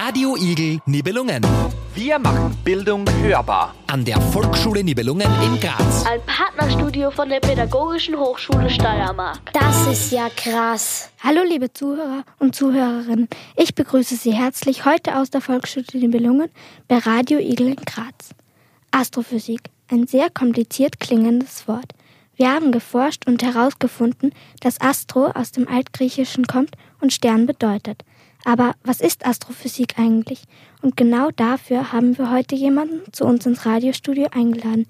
Radio Igel Nibelungen. Wir machen Bildung hörbar. An der Volksschule Nibelungen in Graz. Ein Partnerstudio von der Pädagogischen Hochschule Steiermark. Das ist ja krass. Hallo liebe Zuhörer und Zuhörerinnen. Ich begrüße Sie herzlich heute aus der Volksschule Nibelungen bei Radio Igel in Graz. Astrophysik, ein sehr kompliziert klingendes Wort. Wir haben geforscht und herausgefunden, dass Astro aus dem Altgriechischen kommt und Stern bedeutet. Aber was ist Astrophysik eigentlich? Und genau dafür haben wir heute jemanden zu uns ins Radiostudio eingeladen.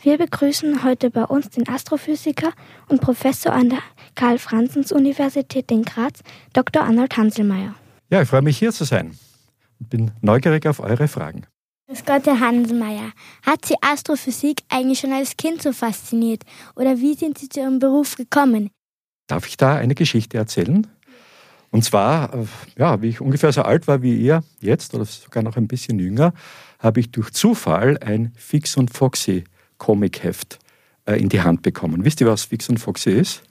Wir begrüßen heute bei uns den Astrophysiker und Professor an der Karl-Franzens-Universität in Graz, Dr. Arnold Hanselmeier. Ja, ich freue mich hier zu sein und bin neugierig auf eure Fragen. Grüß Gott, Herr Hanselmeier. Hat Sie Astrophysik eigentlich schon als Kind so fasziniert? Oder wie sind Sie zu Ihrem Beruf gekommen? Darf ich da eine Geschichte erzählen? Und zwar, äh, ja, wie ich ungefähr so alt war wie ihr jetzt oder sogar noch ein bisschen jünger, habe ich durch Zufall ein Fix und Foxy Comicheft äh, in die Hand bekommen. Wisst ihr, was Fix und Foxy ist?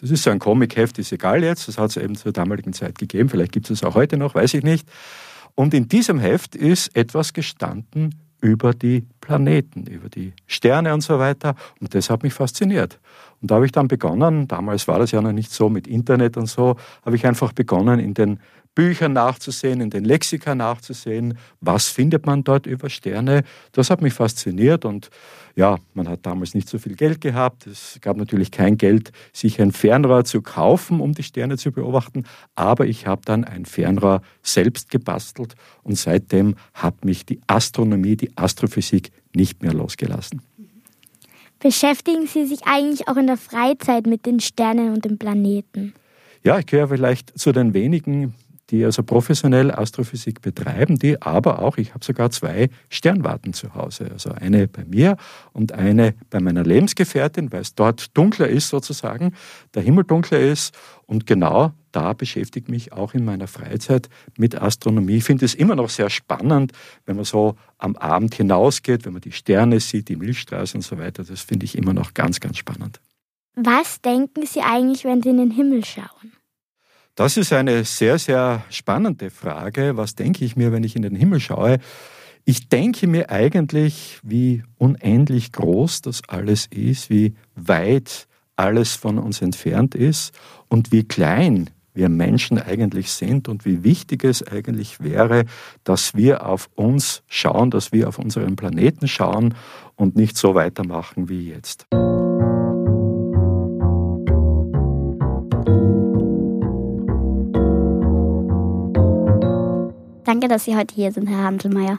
Das ist so ein Comicheft, ist egal jetzt, das hat es eben zur damaligen Zeit gegeben, vielleicht gibt es es auch heute noch, weiß ich nicht. Und in diesem Heft ist etwas gestanden über die Planeten, über die Sterne und so weiter. Und das hat mich fasziniert. Und da habe ich dann begonnen, damals war das ja noch nicht so mit Internet und so, habe ich einfach begonnen, in den Büchern nachzusehen, in den Lexika nachzusehen, was findet man dort über Sterne. Das hat mich fasziniert und ja, man hat damals nicht so viel Geld gehabt. Es gab natürlich kein Geld, sich ein Fernrohr zu kaufen, um die Sterne zu beobachten. Aber ich habe dann ein Fernrohr selbst gebastelt und seitdem hat mich die Astronomie, die Astrophysik nicht mehr losgelassen. Beschäftigen Sie sich eigentlich auch in der Freizeit mit den Sternen und den Planeten? Ja, ich gehöre vielleicht zu den wenigen die also professionell Astrophysik betreiben, die aber auch, ich habe sogar zwei Sternwarten zu Hause. Also eine bei mir und eine bei meiner Lebensgefährtin, weil es dort dunkler ist sozusagen, der Himmel dunkler ist. Und genau da beschäftige ich mich auch in meiner Freizeit mit Astronomie. Ich finde es immer noch sehr spannend, wenn man so am Abend hinausgeht, wenn man die Sterne sieht, die Milchstraße und so weiter. Das finde ich immer noch ganz, ganz spannend. Was denken Sie eigentlich, wenn Sie in den Himmel schauen? Das ist eine sehr, sehr spannende Frage. Was denke ich mir, wenn ich in den Himmel schaue? Ich denke mir eigentlich, wie unendlich groß das alles ist, wie weit alles von uns entfernt ist und wie klein wir Menschen eigentlich sind und wie wichtig es eigentlich wäre, dass wir auf uns schauen, dass wir auf unseren Planeten schauen und nicht so weitermachen wie jetzt. Danke, dass Sie heute hier sind, Herr Handelmeier.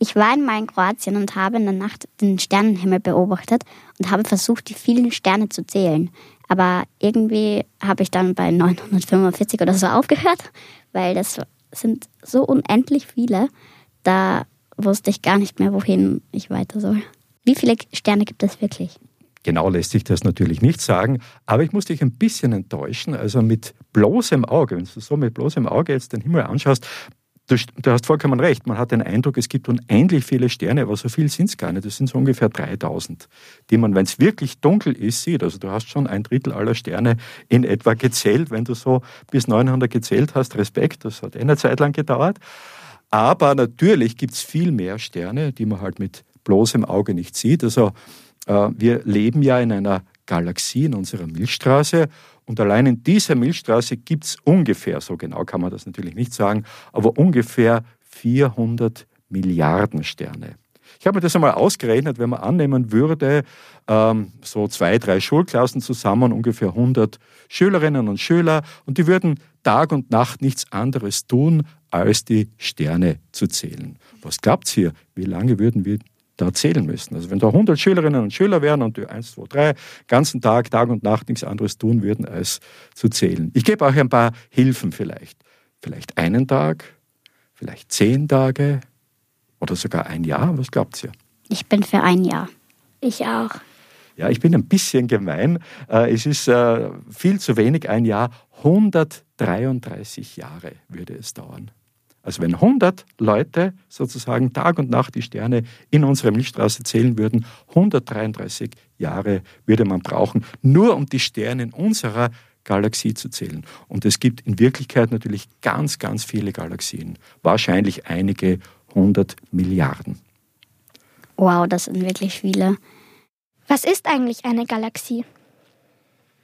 Ich war einmal in Kroatien und habe in der Nacht den Sternenhimmel beobachtet und habe versucht, die vielen Sterne zu zählen. Aber irgendwie habe ich dann bei 945 oder so aufgehört, weil das sind so unendlich viele. Da wusste ich gar nicht mehr, wohin ich weiter soll. Wie viele Sterne gibt es wirklich? Genau lässt sich das natürlich nicht sagen, aber ich muss dich ein bisschen enttäuschen. Also mit bloßem Auge, wenn du so mit bloßem Auge jetzt den Himmel anschaust, Du, du, hast vollkommen recht. Man hat den Eindruck, es gibt unendlich viele Sterne, aber so viel sind es gar nicht. Das sind so ungefähr 3000, die man, wenn es wirklich dunkel ist, sieht. Also du hast schon ein Drittel aller Sterne in etwa gezählt. Wenn du so bis 900 gezählt hast, Respekt, das hat eine Zeit lang gedauert. Aber natürlich gibt es viel mehr Sterne, die man halt mit bloßem Auge nicht sieht. Also äh, wir leben ja in einer Galaxie, in unserer Milchstraße und allein in dieser Milchstraße gibt es ungefähr, so genau kann man das natürlich nicht sagen, aber ungefähr 400 Milliarden Sterne. Ich habe mir das einmal ausgerechnet, wenn man annehmen würde, ähm, so zwei, drei Schulklassen zusammen, ungefähr 100 Schülerinnen und Schüler, und die würden Tag und Nacht nichts anderes tun, als die Sterne zu zählen. Was glaubt ihr, wie lange würden wir da zählen müssen. Also wenn da 100 Schülerinnen und Schüler wären und die 1, 2, 3 ganzen Tag, Tag und Nacht nichts anderes tun würden, als zu zählen. Ich gebe auch ein paar Hilfen vielleicht. Vielleicht einen Tag, vielleicht zehn Tage oder sogar ein Jahr. Was glaubt ihr? Ich bin für ein Jahr. Ich auch. Ja, ich bin ein bisschen gemein. Äh, es ist äh, viel zu wenig, ein Jahr. 133 Jahre würde es dauern. Also wenn 100 Leute sozusagen Tag und Nacht die Sterne in unserer Milchstraße zählen würden, 133 Jahre würde man brauchen, nur um die Sterne in unserer Galaxie zu zählen. Und es gibt in Wirklichkeit natürlich ganz, ganz viele Galaxien. Wahrscheinlich einige hundert Milliarden. Wow, das sind wirklich viele. Was ist eigentlich eine Galaxie?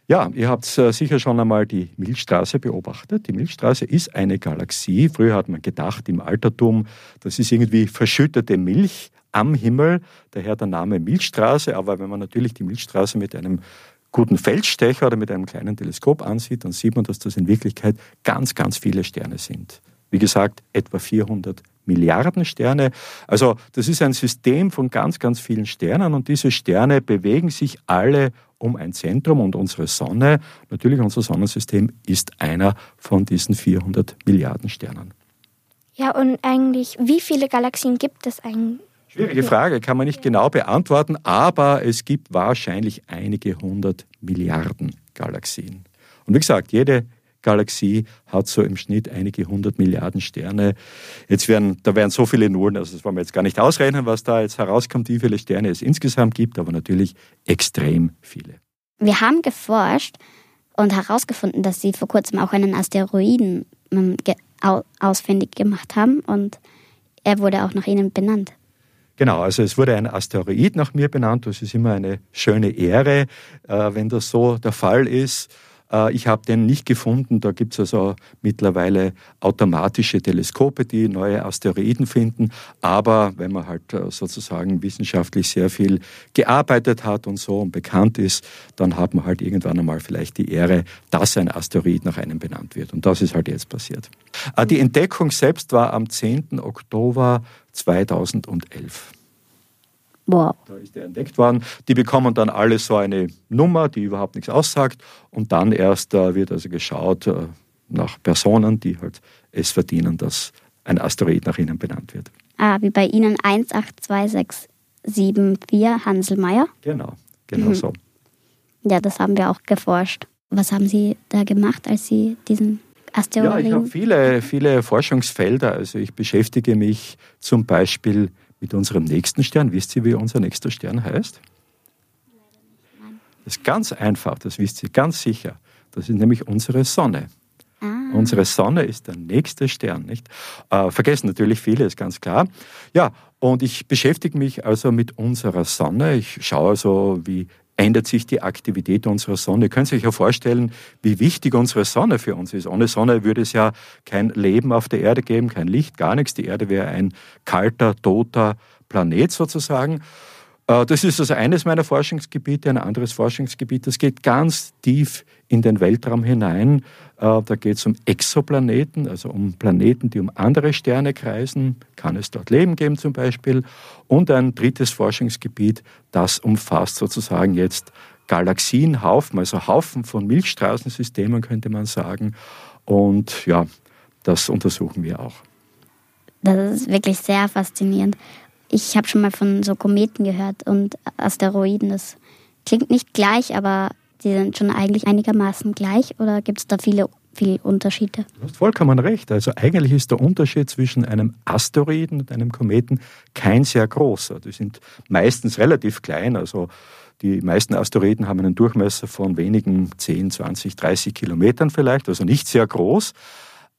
Ja, ihr habt äh, sicher schon einmal die Milchstraße beobachtet. Die Milchstraße ist eine Galaxie. Früher hat man gedacht im Altertum, das ist irgendwie verschüttete Milch am Himmel, daher der Name Milchstraße. Aber wenn man natürlich die Milchstraße mit einem guten Feldstecher oder mit einem kleinen Teleskop ansieht, dann sieht man, dass das in Wirklichkeit ganz, ganz viele Sterne sind. Wie gesagt, etwa 400 Milliarden Sterne. Also das ist ein System von ganz, ganz vielen Sternen und diese Sterne bewegen sich alle um ein Zentrum und unsere Sonne, natürlich unser Sonnensystem, ist einer von diesen 400 Milliarden Sternen. Ja, und eigentlich, wie viele Galaxien gibt es eigentlich? Schwierige Frage, kann man nicht genau beantworten, aber es gibt wahrscheinlich einige hundert Milliarden Galaxien. Und wie gesagt, jede Galaxie hat so im Schnitt einige hundert Milliarden Sterne. Jetzt werden, da werden so viele Nullen, also das wollen wir jetzt gar nicht ausrechnen, was da jetzt herauskommt, wie viele Sterne es insgesamt gibt, aber natürlich extrem viele. Wir haben geforscht und herausgefunden, dass sie vor kurzem auch einen Asteroiden ähm, ausfindig gemacht haben und er wurde auch nach ihnen benannt. Genau, also es wurde ein Asteroid nach mir benannt. Das ist immer eine schöne Ehre, äh, wenn das so der Fall ist. Äh, ich habe den nicht gefunden. Da gibt es also mittlerweile automatische Teleskope, die neue Asteroiden finden. Aber wenn man halt äh, sozusagen wissenschaftlich sehr viel gearbeitet hat und so und bekannt ist, dann hat man halt irgendwann einmal vielleicht die Ehre, dass ein Asteroid nach einem benannt wird. Und das ist halt jetzt passiert. Äh, die Entdeckung selbst war am 10. Oktober 2011. Wow. Da ist er entdeckt worden. Die bekommen dann alle so eine Nummer, die überhaupt nichts aussagt. Und dann erst äh, wird also geschaut äh, nach Personen, die halt es verdienen, dass ein Asteroid nach ihnen benannt wird. Ah, wie bei Ihnen 182674 Hanselmeier? Genau, genau mhm. so. Ja, das haben wir auch geforscht. Was haben Sie da gemacht, als Sie diesen Asteroiden? Ja, ich habe viele, viele Forschungsfelder. Also ich beschäftige mich zum Beispiel mit unserem nächsten Stern. Wisst ihr, wie unser nächster Stern heißt? Das ist ganz einfach, das wisst ihr ganz sicher. Das ist nämlich unsere Sonne. Ah. Unsere Sonne ist der nächste Stern, nicht? Äh, vergessen natürlich viele, ist ganz klar. Ja, und ich beschäftige mich also mit unserer Sonne. Ich schaue also, wie ändert sich die Aktivität unserer Sonne. Ihr könnt euch ja vorstellen, wie wichtig unsere Sonne für uns ist. Ohne Sonne würde es ja kein Leben auf der Erde geben, kein Licht, gar nichts. Die Erde wäre ein kalter, toter Planet sozusagen. Äh, das ist also eines meiner Forschungsgebiete. Ein anderes Forschungsgebiet, das geht ganz tief in den Weltraum hinein. Äh, da geht es um Exoplaneten, also um Planeten, die um andere Sterne kreisen. Kann es dort Leben geben zum Beispiel? Und ein drittes Forschungsgebiet, das umfasst sozusagen jetzt Galaxienhaufen, also Haufen von Milchstraßensystemen könnte man sagen. Und ja, das untersuchen wir auch. Das ist wirklich sehr faszinierend. Ich habe schon mal von so Kometen gehört und Asteroiden. Das klingt nicht gleich, aber die sind schon eigentlich einigermaßen gleich oder gibt es da viele, viele Unterschiede? Du hast vollkommen recht. Also eigentlich ist der Unterschied zwischen einem Asteroiden und einem Kometen kein sehr großer. Die sind meistens relativ klein. Also die meisten Asteroiden haben einen Durchmesser von wenigen 10, 20, 30 Kilometern vielleicht, also nicht sehr groß.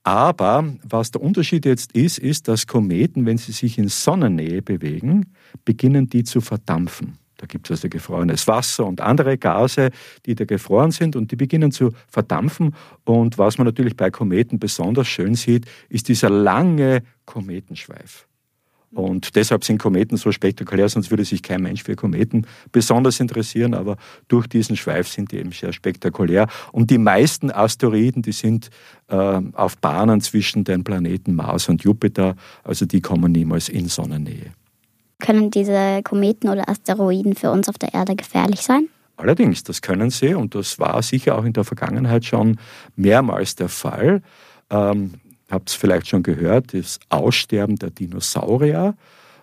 Aber was der Unterschied jetzt ist, ist, dass Kometen, wenn sie sich in Sonnennähe bewegen, beginnen die zu verdampfen. Da gibt es also gefrorenes Wasser und andere Gase, die da gefroren sind und die beginnen zu verdampfen. Und was man natürlich bei Kometen besonders schön sieht, ist dieser lange Kometenschweif. Und deshalb sind Kometen so spektakulär, sonst würde sich kein Mensch für Kometen besonders interessieren, aber durch diesen Schweif sind die eben sehr spektakulär. Und die meisten Asteroiden, die sind äh, auf Bahnen zwischen den Planeten Mars und Jupiter, also die kommen niemals in Sonnennähe. Können diese Kometen oder Asteroiden für uns auf der Erde gefährlich sein? Allerdings, das können sie und das war sicher auch in der Vergangenheit schon mehrmals der Fall. Ähm, habt es vielleicht schon gehört, das Aussterben der Dinosaurier.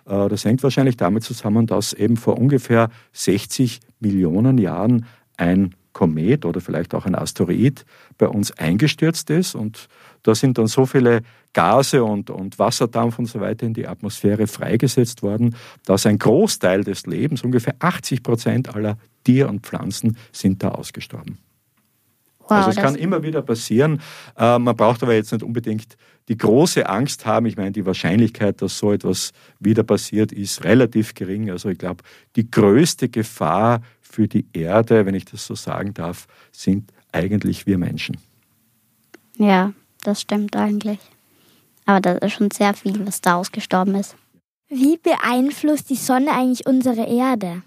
Äh, das hängt wahrscheinlich damit zusammen, dass eben vor ungefähr 60 Millionen Jahren ein Komet oder vielleicht auch ein Asteroid bei uns eingestürzt ist. Und da sind dann so viele Gase und, und Wasserdampf und so weiter in die Atmosphäre freigesetzt worden, dass ein Großteil des Lebens, ungefähr 80 Prozent aller Tier- und Pflanzen, sind da ausgestorben. Wow, also es kann immer wieder passieren. Äh, man braucht aber jetzt nicht unbedingt die große Angst haben. Ich meine, die Wahrscheinlichkeit, dass so etwas wieder passiert, ist relativ gering. Also ich glaube, die größte Gefahr für die Erde, wenn ich das so sagen darf, sind eigentlich wir Menschen. Ja, das stimmt eigentlich. Aber das ist schon sehr viel, was da ausgestorben ist. Wie beeinflusst die Sonne eigentlich unsere Erde?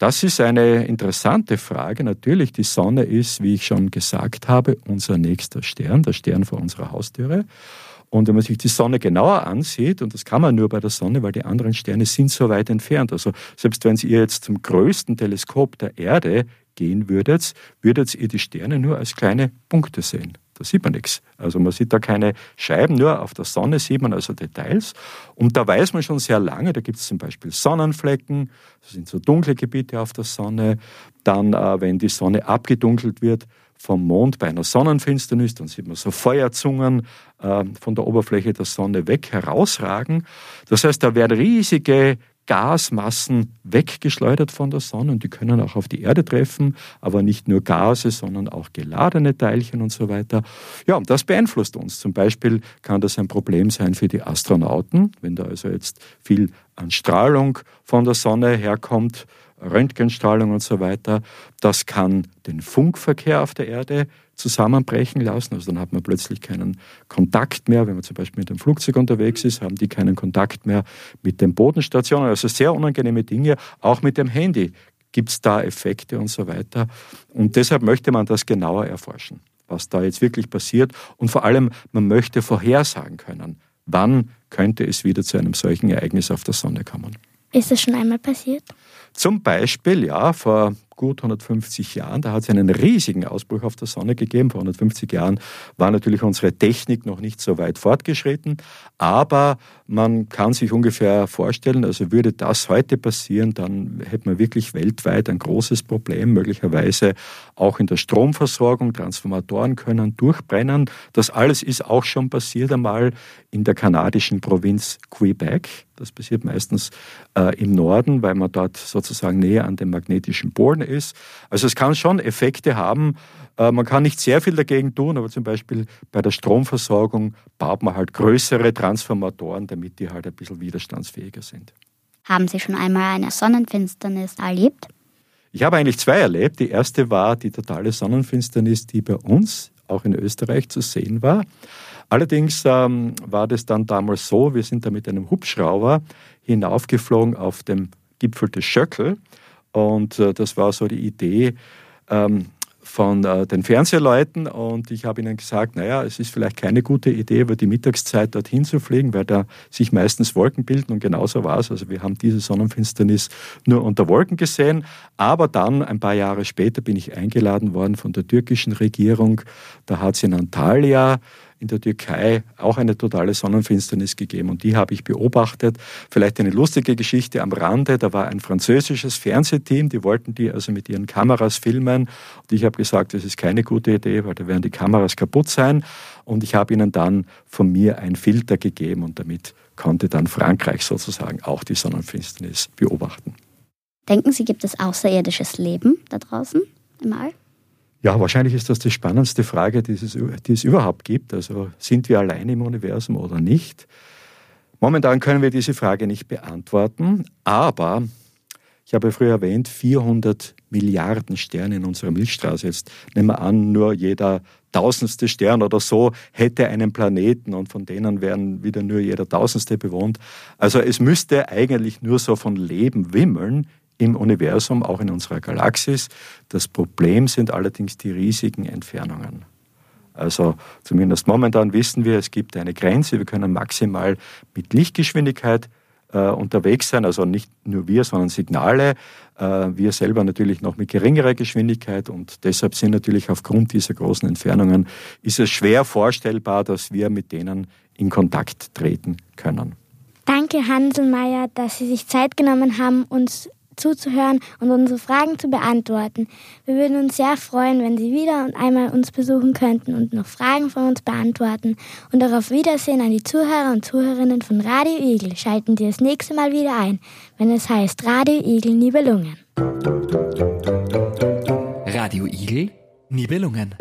Das ist eine interessante Frage. Natürlich, die Sonne ist, wie ich schon gesagt habe, unser nächster Stern, der Stern vor unserer Haustüre. Und wenn man sich die Sonne genauer ansieht, und das kann man nur bei der Sonne, weil die anderen Sterne sind so weit entfernt. Also selbst wenn ihr jetzt zum größten Teleskop der Erde gehen würdet, würdet ihr die Sterne nur als kleine Punkte sehen. Da sieht man nichts. Also man sieht da keine Scheiben, nur auf der Sonne sieht man also Details. Und da weiß man schon sehr lange, da gibt es zum Beispiel Sonnenflecken, das sind so dunkle Gebiete auf der Sonne. Dann, äh, wenn die Sonne abgedunkelt wird vom Mond bei einer Sonnenfinsternis, dann sieht man so Feuerzungen äh, von der Oberfläche der Sonne weg herausragen. Das heißt, da werden riesige Gasmassen weggeschleudert von der Sonne und die können auch auf die Erde treffen, aber nicht nur Gase, sondern auch geladene Teilchen und so weiter. Ja, und das beeinflusst uns. Zum Beispiel kann das ein Problem sein für die Astronauten, wenn da also jetzt viel an Strahlung von der Sonne herkommt, Röntgenstrahlung und so weiter. Das kann den Funkverkehr auf der Erde zusammenbrechen lassen. Also dann hat man plötzlich keinen Kontakt mehr. Wenn man zum Beispiel mit dem Flugzeug unterwegs ist, haben die keinen Kontakt mehr mit den Bodenstationen. Also sehr unangenehme Dinge. Auch mit dem Handy gibt es da Effekte und so weiter. Und deshalb möchte man das genauer erforschen, was da jetzt wirklich passiert. Und vor allem, man möchte vorhersagen können, wann könnte es wieder zu einem solchen Ereignis auf der Sonne kommen. Ist das schon einmal passiert? Zum Beispiel, ja, vor gut 150 Jahren, da hat es einen riesigen Ausbruch auf der Sonne gegeben. Vor 150 Jahren war natürlich unsere Technik noch nicht so weit fortgeschritten, aber man kann sich ungefähr vorstellen, also würde das heute passieren, dann hätte man wirklich weltweit ein großes Problem, möglicherweise auch in der Stromversorgung. Transformatoren können durchbrennen. Das alles ist auch schon passiert einmal in der kanadischen Provinz Quebec. Das passiert meistens äh, im Norden, weil man dort sozusagen näher an den magnetischen Polen ist. Also es kann schon Effekte haben. Äh, man kann nicht sehr viel dagegen tun, aber zum Beispiel bei der Stromversorgung baut man halt größere Transformatoren, damit die halt ein bisschen widerstandsfähiger sind. Haben Sie schon einmal eine Sonnenfinsternis erlebt? Ich habe eigentlich zwei erlebt. Die erste war die totale Sonnenfinsternis, die bei uns, auch in Österreich, zu sehen war. Allerdings ähm, war das dann damals so, wir sind da mit einem Hubschrauber hinaufgeflogen auf dem Gipfel des Schöckel und äh, das war so die Idee ähm, von äh, den Fernsehleuten. Und ich habe ihnen gesagt, naja, es ist vielleicht keine gute Idee, über die Mittagszeit dorthin zu fliegen, weil da sich meistens Wolken bilden. Und genauso war es. Also wir haben diese Sonnenfinsternis nur unter Wolken gesehen. Aber dann, ein paar Jahre später, bin ich eingeladen worden von der türkischen Regierung. Da hat es in Antalya in der Türkei auch eine totale Sonnenfinsternis gegeben und die habe ich beobachtet. Vielleicht eine lustige Geschichte am Rande, da war ein französisches Fernsehteam, die wollten die also mit ihren Kameras filmen und ich habe gesagt, das ist keine gute Idee, weil da werden die Kameras kaputt sein und ich habe ihnen dann von mir ein Filter gegeben und damit konnte dann Frankreich sozusagen auch die Sonnenfinsternis beobachten. Denken Sie, gibt es außerirdisches Leben da draußen im All? Ja, wahrscheinlich ist das die spannendste Frage, die es, die es überhaupt gibt. Also sind wir allein im Universum oder nicht? Momentan können wir diese Frage nicht beantworten, aber ich habe früher erwähnt, 400 Milliarden Sterne in unserer Milchstraße. Jetzt nehmen wir an, nur jeder tausendste Stern oder so hätte einen Planeten und von denen wären wieder nur jeder tausendste bewohnt. Also es müsste eigentlich nur so von Leben wimmeln im Universum, auch in unserer Galaxis. Das Problem sind allerdings die riesigen Entfernungen. Also zumindest momentan wissen wir, es gibt eine Grenze. Wir können maximal mit Lichtgeschwindigkeit äh, unterwegs sein, also nicht nur wir, sondern Signale. Äh, wir selber natürlich noch mit geringerer Geschwindigkeit und deshalb sind natürlich aufgrund dieser großen Entfernungen ist es schwer vorstellbar, dass wir mit denen in Kontakt treten können. Danke Hanselmeier, dass Sie sich Zeit genommen haben, uns zuzuhören und unsere Fragen zu beantworten. Wir würden uns sehr freuen, wenn Sie wieder und einmal uns besuchen könnten und noch Fragen von uns beantworten. Und auch auf Wiedersehen an die Zuhörer und Zuhörerinnen von Radio Igel. Schalten Sie das nächste Mal wieder ein, wenn es heißt Radio Igel Nibelungen. Radio Igel Nibelungen.